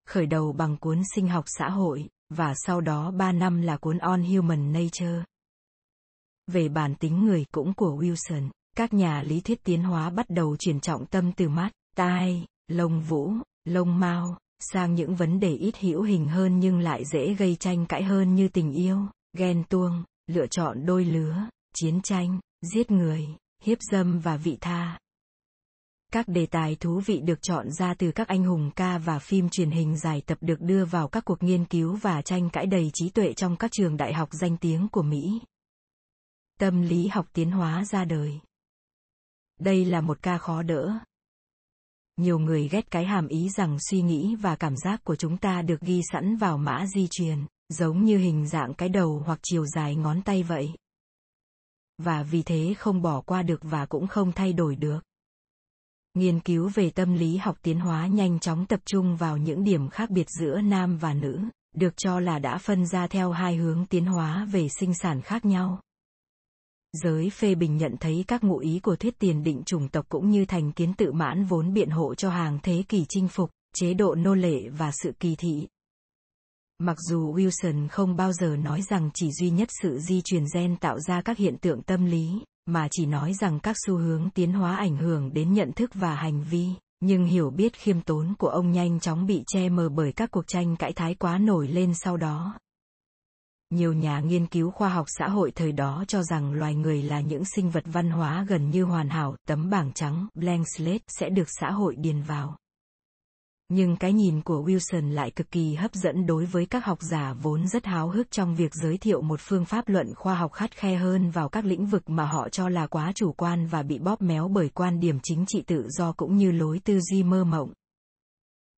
A: Khởi đầu bằng cuốn sinh học xã hội, và sau đó 3 năm là cuốn On Human Nature, về bản tính người cũng của Wilson, các nhà lý thuyết tiến hóa bắt đầu chuyển trọng tâm từ mắt, tai, lông vũ, lông mao, sang những vấn đề ít hữu hình hơn nhưng lại dễ gây tranh cãi hơn như tình yêu, ghen tuông, lựa chọn đôi lứa, chiến tranh, giết người, hiếp dâm và vị tha. Các đề tài thú vị được chọn ra từ các anh hùng ca và phim truyền hình dài tập được đưa vào các cuộc nghiên cứu và tranh cãi đầy trí tuệ trong các trường đại học danh tiếng của Mỹ. Tâm lý học tiến hóa ra đời. Đây là một ca khó đỡ. Nhiều người ghét cái hàm ý rằng suy nghĩ và cảm giác của chúng ta được ghi sẵn vào mã di truyền, giống như hình dạng cái đầu hoặc chiều dài ngón tay vậy. Và vì thế không bỏ qua được và cũng không thay đổi được. Nghiên cứu về tâm lý học tiến hóa nhanh chóng tập trung vào những điểm khác biệt giữa nam và nữ, được cho là đã phân ra theo hai hướng tiến hóa về sinh sản khác nhau. Giới phê bình nhận thấy các ngụ ý của thuyết tiền định chủng tộc cũng như thành kiến tự mãn vốn biện hộ cho hàng thế kỷ chinh phục, chế độ nô lệ và sự kỳ thị. Mặc dù Wilson không bao giờ nói rằng chỉ duy nhất sự di truyền gen tạo ra các hiện tượng tâm lý, mà chỉ nói rằng các xu hướng tiến hóa ảnh hưởng đến nhận thức và hành vi, nhưng hiểu biết khiêm tốn của ông nhanh chóng bị che mờ bởi các cuộc tranh cãi thái quá nổi lên sau đó. Nhiều nhà nghiên cứu khoa học xã hội thời đó cho rằng loài người là những sinh vật văn hóa gần như hoàn hảo, tấm bảng trắng, blank slate sẽ được xã hội điền vào. Nhưng cái nhìn của Wilson lại cực kỳ hấp dẫn đối với các học giả vốn rất háo hức trong việc giới thiệu một phương pháp luận khoa học khắt khe hơn vào các lĩnh vực mà họ cho là quá chủ quan và bị bóp méo bởi quan điểm chính trị tự do cũng như lối tư duy mơ mộng.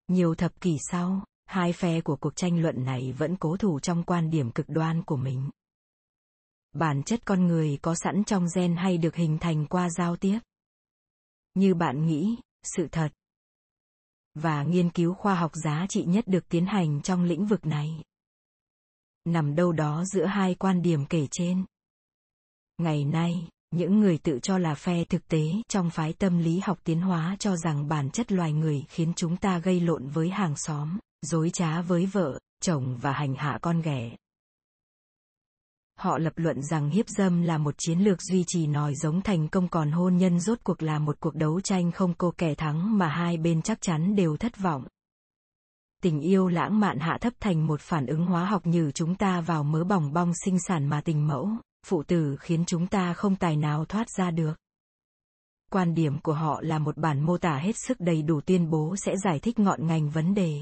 A: Nhiều thập kỷ sau, hai phe của cuộc tranh luận này vẫn cố thủ trong quan điểm cực đoan của mình bản chất con người có sẵn trong gen hay được hình thành qua giao tiếp như bạn nghĩ sự thật và nghiên cứu khoa học giá trị nhất được tiến hành trong lĩnh vực này. Nằm đâu đó giữa hai quan điểm kể trên. Ngày nay, những người tự cho là phe thực tế trong phái tâm lý học tiến hóa cho rằng bản chất loài người khiến chúng ta gây lộn với hàng xóm, dối trá với vợ, chồng và hành hạ con ghẻ. Họ lập luận rằng hiếp dâm là một chiến lược duy trì nòi giống thành công còn hôn nhân rốt cuộc là một cuộc đấu tranh không cô kẻ thắng mà hai bên chắc chắn đều thất vọng. Tình yêu lãng mạn hạ thấp thành một phản ứng hóa học như chúng ta vào mớ bỏng bong sinh sản mà tình mẫu, phụ tử khiến chúng ta không tài nào thoát ra được. Quan điểm của họ là một bản mô tả hết sức đầy đủ tuyên bố sẽ giải thích ngọn ngành vấn đề.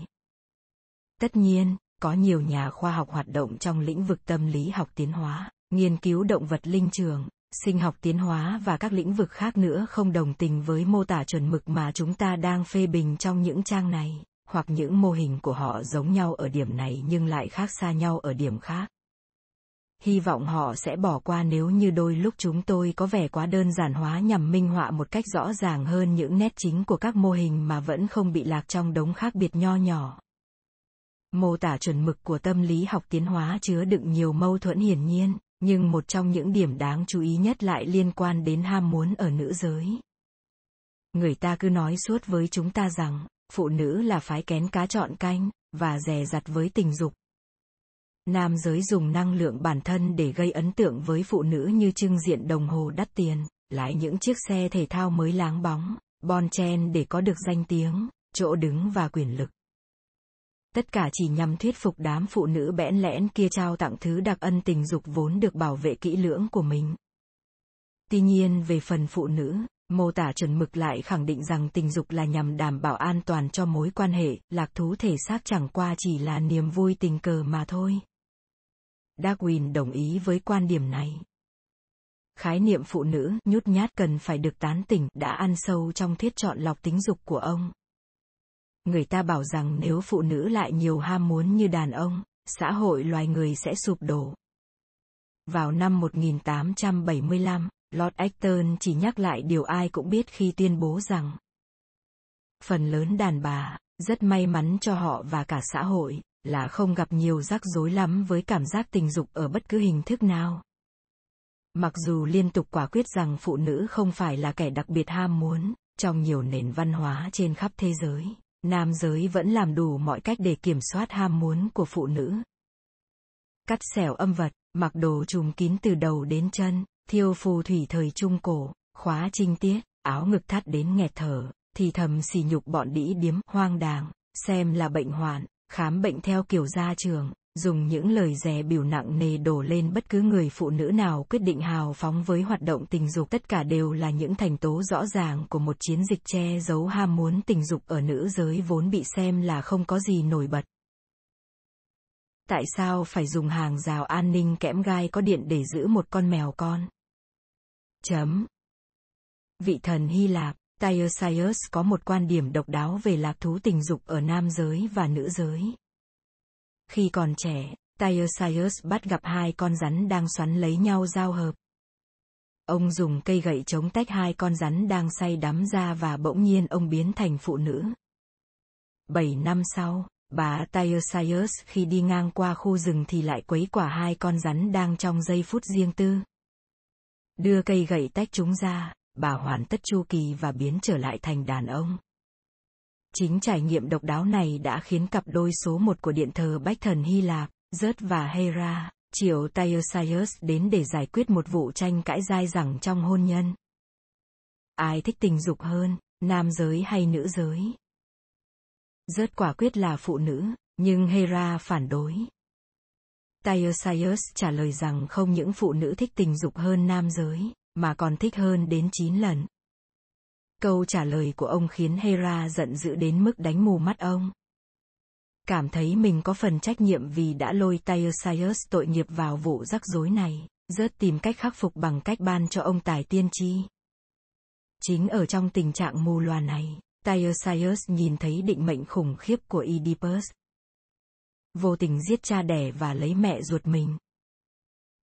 A: Tất nhiên, có nhiều nhà khoa học hoạt động trong lĩnh vực tâm lý học tiến hóa, nghiên cứu động vật linh trường, sinh học tiến hóa và các lĩnh vực khác nữa không đồng tình với mô tả chuẩn mực mà chúng ta đang phê bình trong những trang này, hoặc những mô hình của họ giống nhau ở điểm này nhưng lại khác xa nhau ở điểm khác. Hy vọng họ sẽ bỏ qua nếu như đôi lúc chúng tôi có vẻ quá đơn giản hóa nhằm minh họa một cách rõ ràng hơn những nét chính của các mô hình mà vẫn không bị lạc trong đống khác biệt nho nhỏ. Mô tả chuẩn mực của tâm lý học tiến hóa chứa đựng nhiều mâu thuẫn hiển nhiên, nhưng một trong những điểm đáng chú ý nhất lại liên quan đến ham muốn ở nữ giới. Người ta cứ nói suốt với chúng ta rằng, phụ nữ là phái kén cá chọn canh, và rè rặt với tình dục. Nam giới dùng năng lượng bản thân để gây ấn tượng với phụ nữ như trưng diện đồng hồ đắt tiền, lại những chiếc xe thể thao mới láng bóng, bon chen để có được danh tiếng, chỗ đứng và quyền lực tất cả chỉ nhằm thuyết phục đám phụ nữ bẽn lẽn kia trao tặng thứ đặc ân tình dục vốn được bảo vệ kỹ lưỡng của mình. Tuy nhiên về phần phụ nữ, mô tả chuẩn mực lại khẳng định rằng tình dục là nhằm đảm bảo an toàn cho mối quan hệ, lạc thú thể xác chẳng qua chỉ là niềm vui tình cờ mà thôi. Darwin đồng ý với quan điểm này. Khái niệm phụ nữ nhút nhát cần phải được tán tỉnh đã ăn sâu trong thiết chọn lọc tính dục của ông người ta bảo rằng nếu phụ nữ lại nhiều ham muốn như đàn ông, xã hội loài người sẽ sụp đổ. Vào năm 1875, Lord Acton chỉ nhắc lại điều ai cũng biết khi tuyên bố rằng phần lớn đàn bà, rất may mắn cho họ và cả xã hội, là không gặp nhiều rắc rối lắm với cảm giác tình dục ở bất cứ hình thức nào. Mặc dù liên tục quả quyết rằng phụ nữ không phải là kẻ đặc biệt ham muốn, trong nhiều nền văn hóa trên khắp thế giới nam giới vẫn làm đủ mọi cách để kiểm soát ham muốn của phụ nữ. Cắt xẻo âm vật, mặc đồ trùm kín từ đầu đến chân, thiêu phù thủy thời trung cổ, khóa trinh tiết, áo ngực thắt đến nghẹt thở, thì thầm xì nhục bọn đĩ điếm hoang đàng, xem là bệnh hoạn, khám bệnh theo kiểu gia trường, dùng những lời dè biểu nặng nề đổ lên bất cứ người phụ nữ nào quyết định hào phóng với hoạt động tình dục. Tất cả đều là những thành tố rõ ràng của một chiến dịch che giấu ham muốn tình dục ở nữ giới vốn bị xem là không có gì nổi bật. Tại sao phải dùng hàng rào an ninh kẽm gai có điện để giữ một con mèo con? Chấm. Vị thần hy lạp Tyosius có một quan điểm độc đáo về lạc thú tình dục ở nam giới và nữ giới khi còn trẻ, Tyosius bắt gặp hai con rắn đang xoắn lấy nhau giao hợp. Ông dùng cây gậy chống tách hai con rắn đang say đắm ra và bỗng nhiên ông biến thành phụ nữ. Bảy năm sau, bà Tyosius khi đi ngang qua khu rừng thì lại quấy quả hai con rắn đang trong giây phút riêng tư. Đưa cây gậy tách chúng ra, bà hoàn tất chu kỳ và biến trở lại thành đàn ông. Chính trải nghiệm độc đáo này đã khiến cặp đôi số một của điện thờ Bách Thần Hy Lạp, Zeus và Hera, triệu Tyosius đến để giải quyết một vụ tranh cãi dai dẳng trong hôn nhân. Ai thích tình dục hơn, nam giới hay nữ giới? Zeus quả quyết là phụ nữ, nhưng Hera phản đối. Tyosius trả lời rằng không những phụ nữ thích tình dục hơn nam giới, mà còn thích hơn đến 9 lần. Câu trả lời của ông khiến Hera giận dữ đến mức đánh mù mắt ông. Cảm thấy mình có phần trách nhiệm vì đã lôi Tyosius tội nghiệp vào vụ rắc rối này, rớt tìm cách khắc phục bằng cách ban cho ông tài tiên tri. Chính ở trong tình trạng mù loà này, Tyosius nhìn thấy định mệnh khủng khiếp của Oedipus. Vô tình giết cha đẻ và lấy mẹ ruột mình.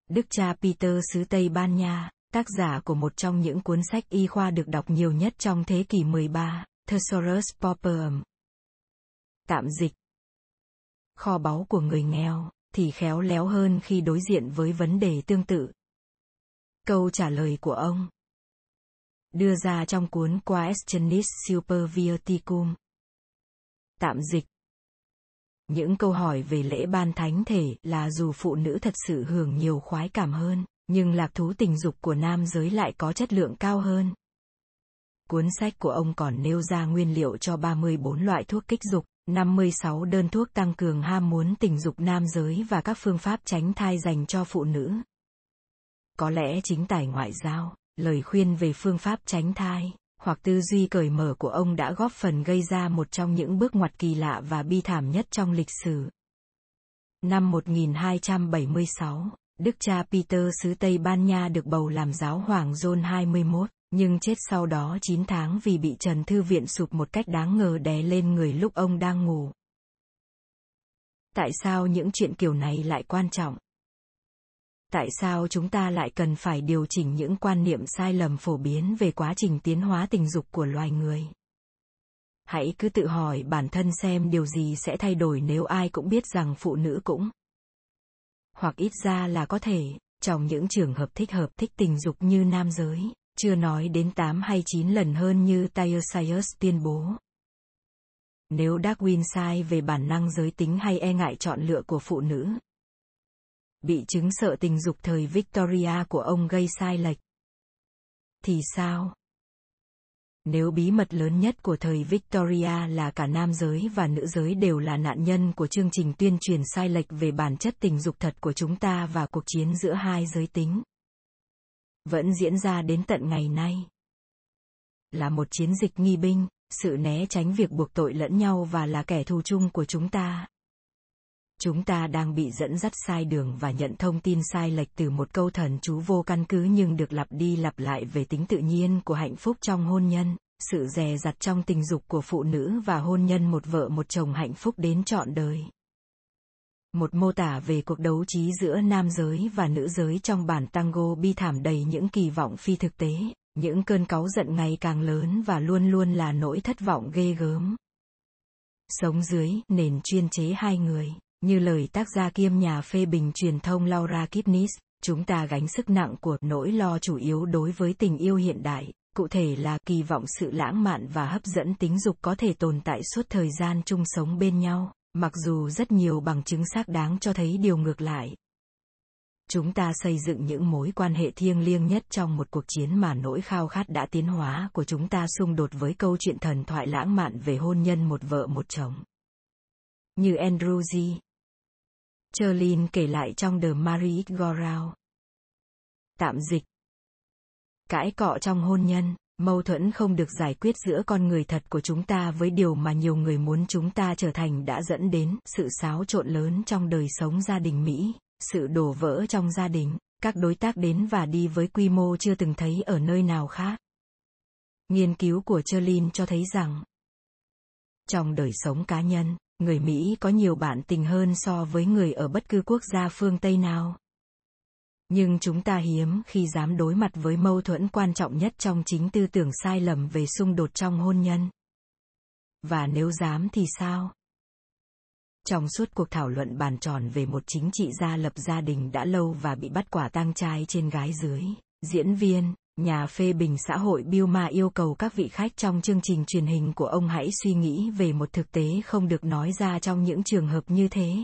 A: Đức cha Peter xứ Tây Ban Nha, tác giả của một trong những cuốn sách y khoa được đọc nhiều nhất trong thế kỷ 13, Thesaurus Pauperum. Tạm dịch. Kho báu của người nghèo, thì khéo léo hơn khi đối diện với vấn đề tương tự. Câu trả lời của ông đưa ra trong cuốn Questionis Supervirticum. Tạm dịch những câu hỏi về lễ ban thánh thể là dù phụ nữ thật sự hưởng nhiều khoái cảm hơn, nhưng lạc thú tình dục của nam giới lại có chất lượng cao hơn. Cuốn sách của ông còn nêu ra nguyên liệu cho 34 loại thuốc kích dục, 56 đơn thuốc tăng cường ham muốn tình dục nam giới và các phương pháp tránh thai dành cho phụ nữ. Có lẽ chính tài ngoại giao, lời khuyên về phương pháp tránh thai, hoặc tư duy cởi mở của ông đã góp phần gây ra một trong những bước ngoặt kỳ lạ và bi thảm nhất trong lịch sử. Năm 1276, Đức cha Peter xứ Tây Ban Nha được bầu làm giáo hoàng John 21, nhưng chết sau đó 9 tháng vì bị Trần Thư Viện sụp một cách đáng ngờ đè lên người lúc ông đang ngủ. Tại sao những chuyện kiểu này lại quan trọng? tại sao chúng ta lại cần phải điều chỉnh những quan niệm sai lầm phổ biến về quá trình tiến hóa tình dục của loài người hãy cứ tự hỏi bản thân xem điều gì sẽ thay đổi nếu ai cũng biết rằng phụ nữ cũng hoặc ít ra là có thể trong những trường hợp thích hợp thích tình dục như nam giới chưa nói đến 8 hay 9 lần hơn như Tyre tuyên bố. Nếu Darwin sai về bản năng giới tính hay e ngại chọn lựa của phụ nữ, bị chứng sợ tình dục thời Victoria của ông gây sai lệch. Thì sao? Nếu bí mật lớn nhất của thời Victoria là cả nam giới và nữ giới đều là nạn nhân của chương trình tuyên truyền sai lệch về bản chất tình dục thật của chúng ta và cuộc chiến giữa hai giới tính. Vẫn diễn ra đến tận ngày nay. Là một chiến dịch nghi binh, sự né tránh việc buộc tội lẫn nhau và là kẻ thù chung của chúng ta chúng ta đang bị dẫn dắt sai đường và nhận thông tin sai lệch từ một câu thần chú vô căn cứ nhưng được lặp đi lặp lại về tính tự nhiên của hạnh phúc trong hôn nhân. Sự dè dặt trong tình dục của phụ nữ và hôn nhân một vợ một chồng hạnh phúc đến trọn đời. Một mô tả về cuộc đấu trí giữa nam giới và nữ giới trong bản tango bi thảm đầy những kỳ vọng phi thực tế, những cơn cáu giận ngày càng lớn và luôn luôn là nỗi thất vọng ghê gớm. Sống dưới nền chuyên chế hai người như lời tác gia kiêm nhà phê bình truyền thông Laura Kipnis, chúng ta gánh sức nặng của nỗi lo chủ yếu đối với tình yêu hiện đại, cụ thể là kỳ vọng sự lãng mạn và hấp dẫn tính dục có thể tồn tại suốt thời gian chung sống bên nhau, mặc dù rất nhiều bằng chứng xác đáng cho thấy điều ngược lại. Chúng ta xây dựng những mối quan hệ thiêng liêng nhất trong một cuộc chiến mà nỗi khao khát đã tiến hóa của chúng ta xung đột với câu chuyện thần thoại lãng mạn về hôn nhân một vợ một chồng. Như Andrew G. Cherlin kể lại trong The Married Gorau. Tạm dịch. Cãi cọ trong hôn nhân, mâu thuẫn không được giải quyết giữa con người thật của chúng ta với điều mà nhiều người muốn chúng ta trở thành đã dẫn đến sự xáo trộn lớn trong đời sống gia đình Mỹ, sự đổ vỡ trong gia đình, các đối tác đến và đi với quy mô chưa từng thấy ở nơi nào khác. Nghiên cứu của Cherlin cho thấy rằng, trong đời sống cá nhân, người Mỹ có nhiều bạn tình hơn so với người ở bất cứ quốc gia phương Tây nào. Nhưng chúng ta hiếm khi dám đối mặt với mâu thuẫn quan trọng nhất trong chính tư tưởng sai lầm về xung đột trong hôn nhân. Và nếu dám thì sao? Trong suốt cuộc thảo luận bàn tròn về một chính trị gia lập gia đình đã lâu và bị bắt quả tang trai trên gái dưới, diễn viên, Nhà phê bình xã hội Bill Ma yêu cầu các vị khách trong chương trình truyền hình của ông hãy suy nghĩ về một thực tế không được nói ra trong những trường hợp như thế.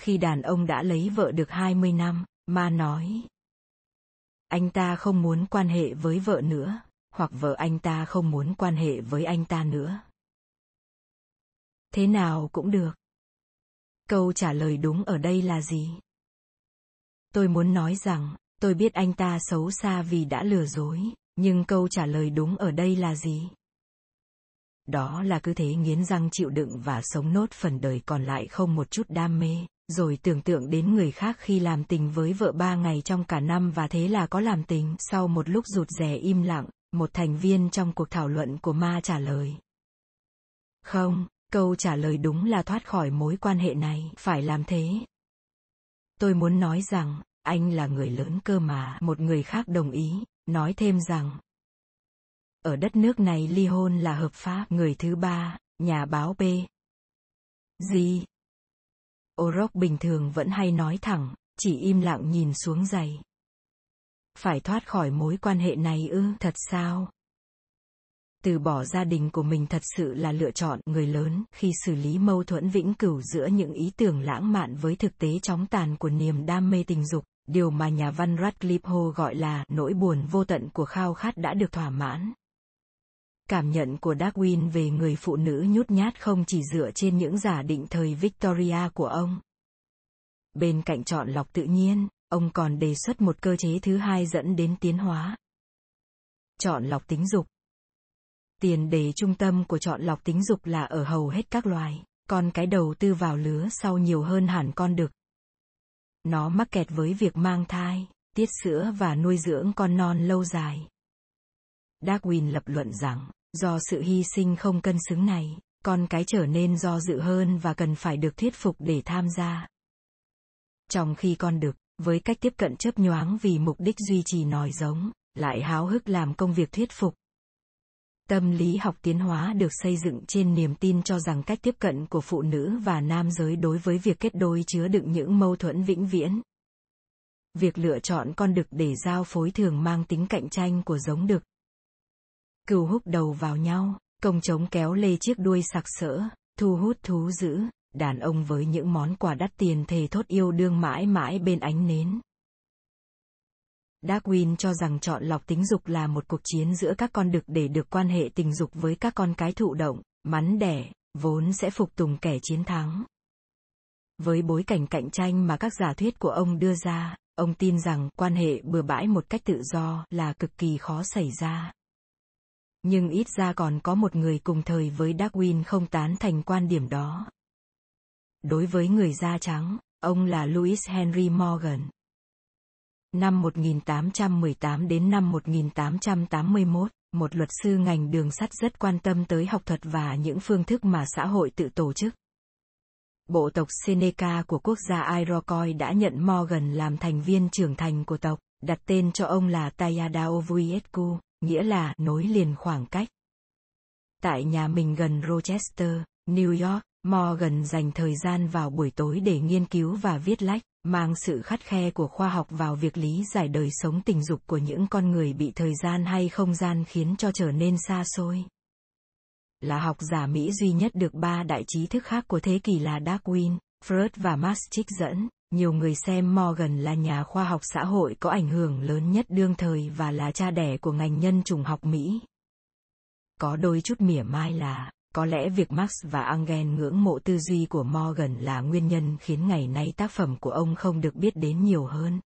A: Khi đàn ông đã lấy vợ được 20 năm, Ma nói. Anh ta không muốn quan hệ với vợ nữa, hoặc vợ anh ta không muốn quan hệ với anh ta nữa. Thế nào cũng được. Câu trả lời đúng ở đây là gì? Tôi muốn nói rằng, Tôi biết anh ta xấu xa vì đã lừa dối, nhưng câu trả lời đúng ở đây là gì? Đó là cứ thế nghiến răng chịu đựng và sống nốt phần đời còn lại không một chút đam mê, rồi tưởng tượng đến người khác khi làm tình với vợ ba ngày trong cả năm và thế là có làm tình. Sau một lúc rụt rè im lặng, một thành viên trong cuộc thảo luận của ma trả lời. Không, câu trả lời đúng là thoát khỏi mối quan hệ này, phải làm thế. Tôi muốn nói rằng, anh là người lớn cơ mà. Một người khác đồng ý, nói thêm rằng. Ở đất nước này ly hôn là hợp pháp. Người thứ ba, nhà báo B, Gì? Orok bình thường vẫn hay nói thẳng, chỉ im lặng nhìn xuống giày. Phải thoát khỏi mối quan hệ này ư, thật sao? Từ bỏ gia đình của mình thật sự là lựa chọn người lớn khi xử lý mâu thuẫn vĩnh cửu giữa những ý tưởng lãng mạn với thực tế chóng tàn của niềm đam mê tình dục, điều mà nhà văn Radcliffe gọi là nỗi buồn vô tận của khao khát đã được thỏa mãn. Cảm nhận của Darwin về người phụ nữ nhút nhát không chỉ dựa trên những giả định thời Victoria của ông. Bên cạnh chọn lọc tự nhiên, ông còn đề xuất một cơ chế thứ hai dẫn đến tiến hóa. Chọn lọc tính dục. Tiền đề trung tâm của chọn lọc tính dục là ở hầu hết các loài, con cái đầu tư vào lứa sau nhiều hơn hẳn con đực. Nó mắc kẹt với việc mang thai, tiết sữa và nuôi dưỡng con non lâu dài. Darwin lập luận rằng, do sự hy sinh không cân xứng này, con cái trở nên do dự hơn và cần phải được thuyết phục để tham gia. Trong khi con đực, với cách tiếp cận chớp nhoáng vì mục đích duy trì nòi giống, lại háo hức làm công việc thuyết phục. Tâm lý học tiến hóa được xây dựng trên niềm tin cho rằng cách tiếp cận của phụ nữ và nam giới đối với việc kết đôi chứa đựng những mâu thuẫn vĩnh viễn. Việc lựa chọn con đực để giao phối thường mang tính cạnh tranh của giống đực. Cừu húc đầu vào nhau, công trống kéo lê chiếc đuôi sặc sỡ, thu hút thú dữ, đàn ông với những món quà đắt tiền thề thốt yêu đương mãi mãi bên ánh nến. Darwin cho rằng chọn lọc tính dục là một cuộc chiến giữa các con đực để được quan hệ tình dục với các con cái thụ động, mắn đẻ, vốn sẽ phục tùng kẻ chiến thắng. Với bối cảnh cạnh tranh mà các giả thuyết của ông đưa ra, ông tin rằng quan hệ bừa bãi một cách tự do là cực kỳ khó xảy ra. Nhưng ít ra còn có một người cùng thời với Darwin không tán thành quan điểm đó. Đối với người da trắng, ông là Louis Henry Morgan. Năm 1818 đến năm 1881, một luật sư ngành đường sắt rất quan tâm tới học thuật và những phương thức mà xã hội tự tổ chức. Bộ tộc Seneca của quốc gia Iroquois đã nhận Morgan làm thành viên trưởng thành của tộc, đặt tên cho ông là Tayada nghĩa là nối liền khoảng cách. Tại nhà mình gần Rochester, New York, Morgan dành thời gian vào buổi tối để nghiên cứu và viết lách, mang sự khắt khe của khoa học vào việc lý giải đời sống tình dục của những con người bị thời gian hay không gian khiến cho trở nên xa xôi. Là học giả Mỹ duy nhất được ba đại trí thức khác của thế kỷ là Darwin, Freud và Marx trích dẫn, nhiều người xem Morgan là nhà khoa học xã hội có ảnh hưởng lớn nhất đương thời và là cha đẻ của ngành nhân chủng học Mỹ. Có đôi chút mỉa mai là, có lẽ việc Marx và Engel ngưỡng mộ tư duy của Morgan là nguyên nhân khiến ngày nay tác phẩm của ông không được biết đến nhiều hơn.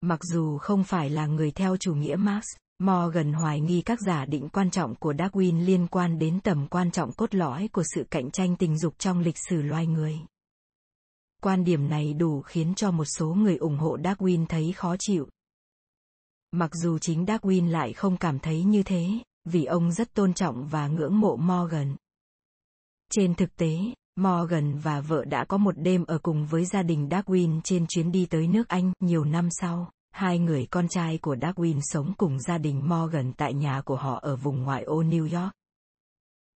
A: Mặc dù không phải là người theo chủ nghĩa Marx, Morgan hoài nghi các giả định quan trọng của Darwin liên quan đến tầm quan trọng cốt lõi của sự cạnh tranh tình dục trong lịch sử loài người. Quan điểm này đủ khiến cho một số người ủng hộ Darwin thấy khó chịu. Mặc dù chính Darwin lại không cảm thấy như thế, vì ông rất tôn trọng và ngưỡng mộ Morgan. Trên thực tế, Morgan và vợ đã có một đêm ở cùng với gia đình Darwin trên chuyến đi tới nước Anh nhiều năm sau. Hai người con trai của Darwin sống cùng gia đình Morgan tại nhà của họ ở vùng ngoại ô New York.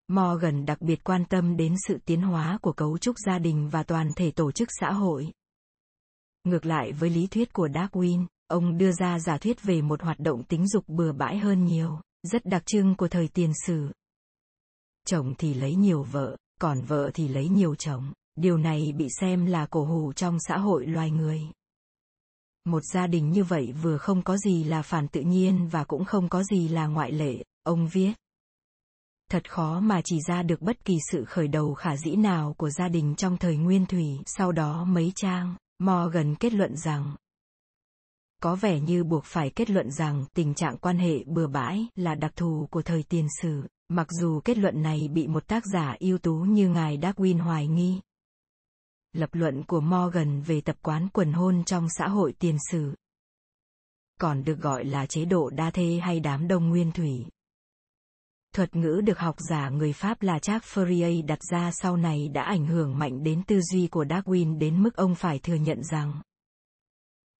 A: Morgan đặc biệt quan tâm đến sự tiến hóa của cấu trúc gia đình và toàn thể tổ chức xã hội. Ngược lại với lý thuyết của Darwin, ông đưa ra giả thuyết về một hoạt động tính dục bừa bãi hơn nhiều rất đặc trưng của thời tiền sử. Chồng thì lấy nhiều vợ, còn vợ thì lấy nhiều chồng, điều này bị xem là cổ hủ trong xã hội loài người. Một gia đình như vậy vừa không có gì là phản tự nhiên và cũng không có gì là ngoại lệ, ông viết. Thật khó mà chỉ ra được bất kỳ sự khởi đầu khả dĩ nào của gia đình trong thời nguyên thủy. Sau đó mấy trang, Morgan kết luận rằng, có vẻ như buộc phải kết luận rằng tình trạng quan hệ bừa bãi là đặc thù của thời tiền sử, mặc dù kết luận này bị một tác giả ưu tú như ngài Darwin hoài nghi. Lập luận của Morgan về tập quán quần hôn trong xã hội tiền sử còn được gọi là chế độ đa thê hay đám đông nguyên thủy. Thuật ngữ được học giả người Pháp là Jacques Fourier đặt ra sau này đã ảnh hưởng mạnh đến tư duy của Darwin đến mức ông phải thừa nhận rằng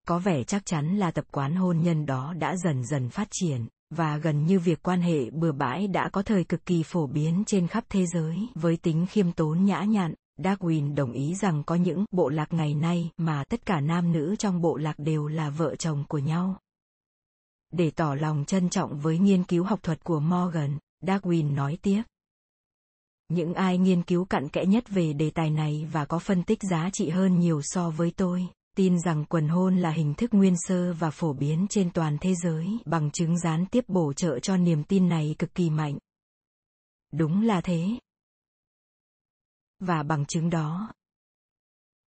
A: có vẻ chắc chắn là tập quán hôn nhân đó đã dần dần phát triển, và gần như việc quan hệ bừa bãi đã có thời cực kỳ phổ biến trên khắp thế giới với tính khiêm tốn nhã nhặn, Darwin đồng ý rằng có những bộ lạc ngày nay mà tất cả nam nữ trong bộ lạc đều là vợ chồng của nhau. Để tỏ lòng trân trọng với nghiên cứu học thuật của Morgan, Darwin nói tiếp. Những ai nghiên cứu cặn kẽ nhất về đề tài này và có phân tích giá trị hơn nhiều so với tôi, tin rằng quần hôn là hình thức nguyên sơ và phổ biến trên toàn thế giới, bằng chứng gián tiếp bổ trợ cho niềm tin này cực kỳ mạnh. Đúng là thế. Và bằng chứng đó,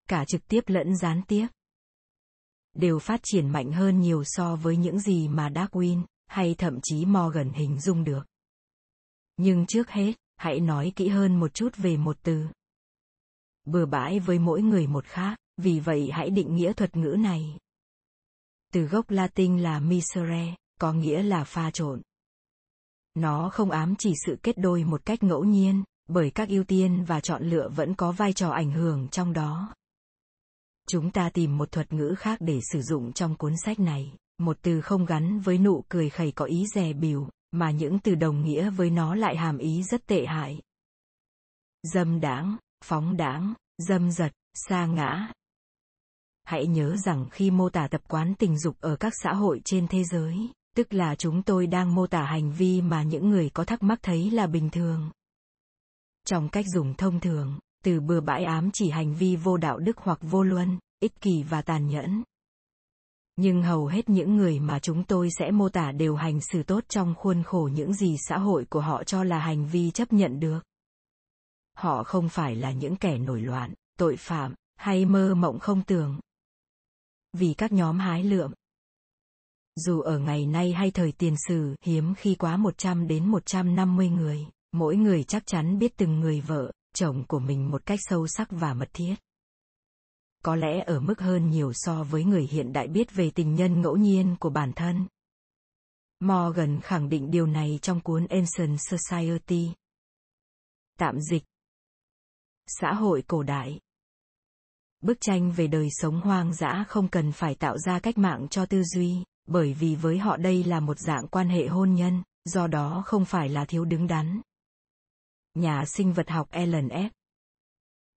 A: cả trực tiếp lẫn gián tiếp, đều phát triển mạnh hơn nhiều so với những gì mà Darwin, hay thậm chí Morgan hình dung được. Nhưng trước hết, hãy nói kỹ hơn một chút về một từ. Bừa bãi với mỗi người một khác, vì vậy hãy định nghĩa thuật ngữ này. Từ gốc Latin là misere, có nghĩa là pha trộn. Nó không ám chỉ sự kết đôi một cách ngẫu nhiên, bởi các ưu tiên và chọn lựa vẫn có vai trò ảnh hưởng trong đó. Chúng ta tìm một thuật ngữ khác để sử dụng trong cuốn sách này, một từ không gắn với nụ cười khẩy có ý dè bìu, mà những từ đồng nghĩa với nó lại hàm ý rất tệ hại. Dâm đáng, phóng đáng, dâm giật, xa ngã. Hãy nhớ rằng khi mô tả tập quán tình dục ở các xã hội trên thế giới, tức là chúng tôi đang mô tả hành vi mà những người có thắc mắc thấy là bình thường. Trong cách dùng thông thường, từ bừa bãi ám chỉ hành vi vô đạo đức hoặc vô luân, ích kỷ và tàn nhẫn. Nhưng hầu hết những người mà chúng tôi sẽ mô tả đều hành xử tốt trong khuôn khổ những gì xã hội của họ cho là hành vi chấp nhận được. Họ không phải là những kẻ nổi loạn, tội phạm, hay mơ mộng không tưởng. Vì các nhóm hái lượm, dù ở ngày nay hay thời tiền sử hiếm khi quá 100 đến 150 người, mỗi người chắc chắn biết từng người vợ, chồng của mình một cách sâu sắc và mật thiết. Có lẽ ở mức hơn nhiều so với người hiện đại biết về tình nhân ngẫu nhiên của bản thân. Morgan khẳng định điều này trong cuốn Ancient Society. Tạm dịch Xã hội cổ đại Bức tranh về đời sống hoang dã không cần phải tạo ra cách mạng cho tư duy, bởi vì với họ đây là một dạng quan hệ hôn nhân, do đó không phải là thiếu đứng đắn. Nhà sinh vật học Ellen F.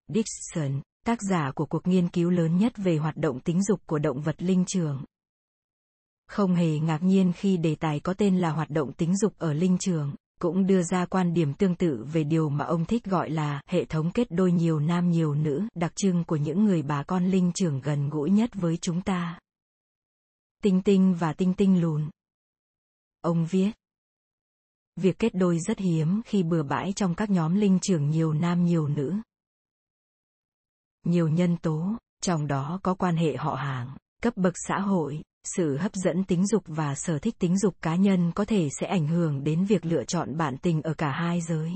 A: Dixon, tác giả của cuộc nghiên cứu lớn nhất về hoạt động tính dục của động vật linh trường. Không hề ngạc nhiên khi đề tài có tên là hoạt động tính dục ở linh trường, cũng đưa ra quan điểm tương tự về điều mà ông thích gọi là hệ thống kết đôi nhiều nam nhiều nữ, đặc trưng của những người bà con linh trưởng gần gũi nhất với chúng ta. Tinh tinh và tinh tinh lùn. Ông viết. Việc kết đôi rất hiếm khi bừa bãi trong các nhóm linh trưởng nhiều nam nhiều nữ. Nhiều nhân tố, trong đó có quan hệ họ hàng, cấp bậc xã hội, sự hấp dẫn tính dục và sở thích tính dục cá nhân có thể sẽ ảnh hưởng đến việc lựa chọn bạn tình ở cả hai giới.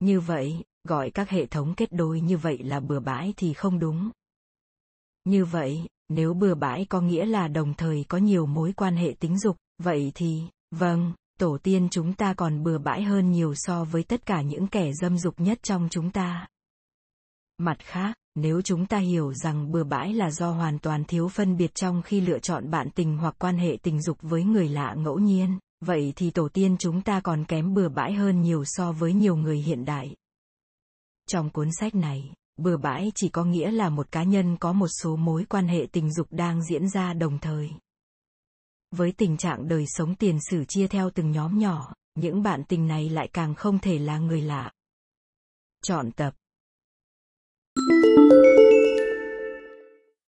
A: Như vậy, gọi các hệ thống kết đôi như vậy là bừa bãi thì không đúng. Như vậy, nếu bừa bãi có nghĩa là đồng thời có nhiều mối quan hệ tính dục, vậy thì, vâng, tổ tiên chúng ta còn bừa bãi hơn nhiều so với tất cả những kẻ dâm dục nhất trong chúng ta. Mặt khác, nếu chúng ta hiểu rằng bừa bãi là do hoàn toàn thiếu phân biệt trong khi lựa chọn bạn tình hoặc quan hệ tình dục với người lạ ngẫu nhiên, vậy thì tổ tiên chúng ta còn kém bừa bãi hơn nhiều so với nhiều người hiện đại. Trong cuốn sách này, bừa bãi chỉ có nghĩa là một cá nhân có một số mối quan hệ tình dục đang diễn ra đồng thời. Với tình trạng đời sống tiền sử chia theo từng nhóm nhỏ, những bạn tình này lại càng không thể là người lạ. Chọn tập Música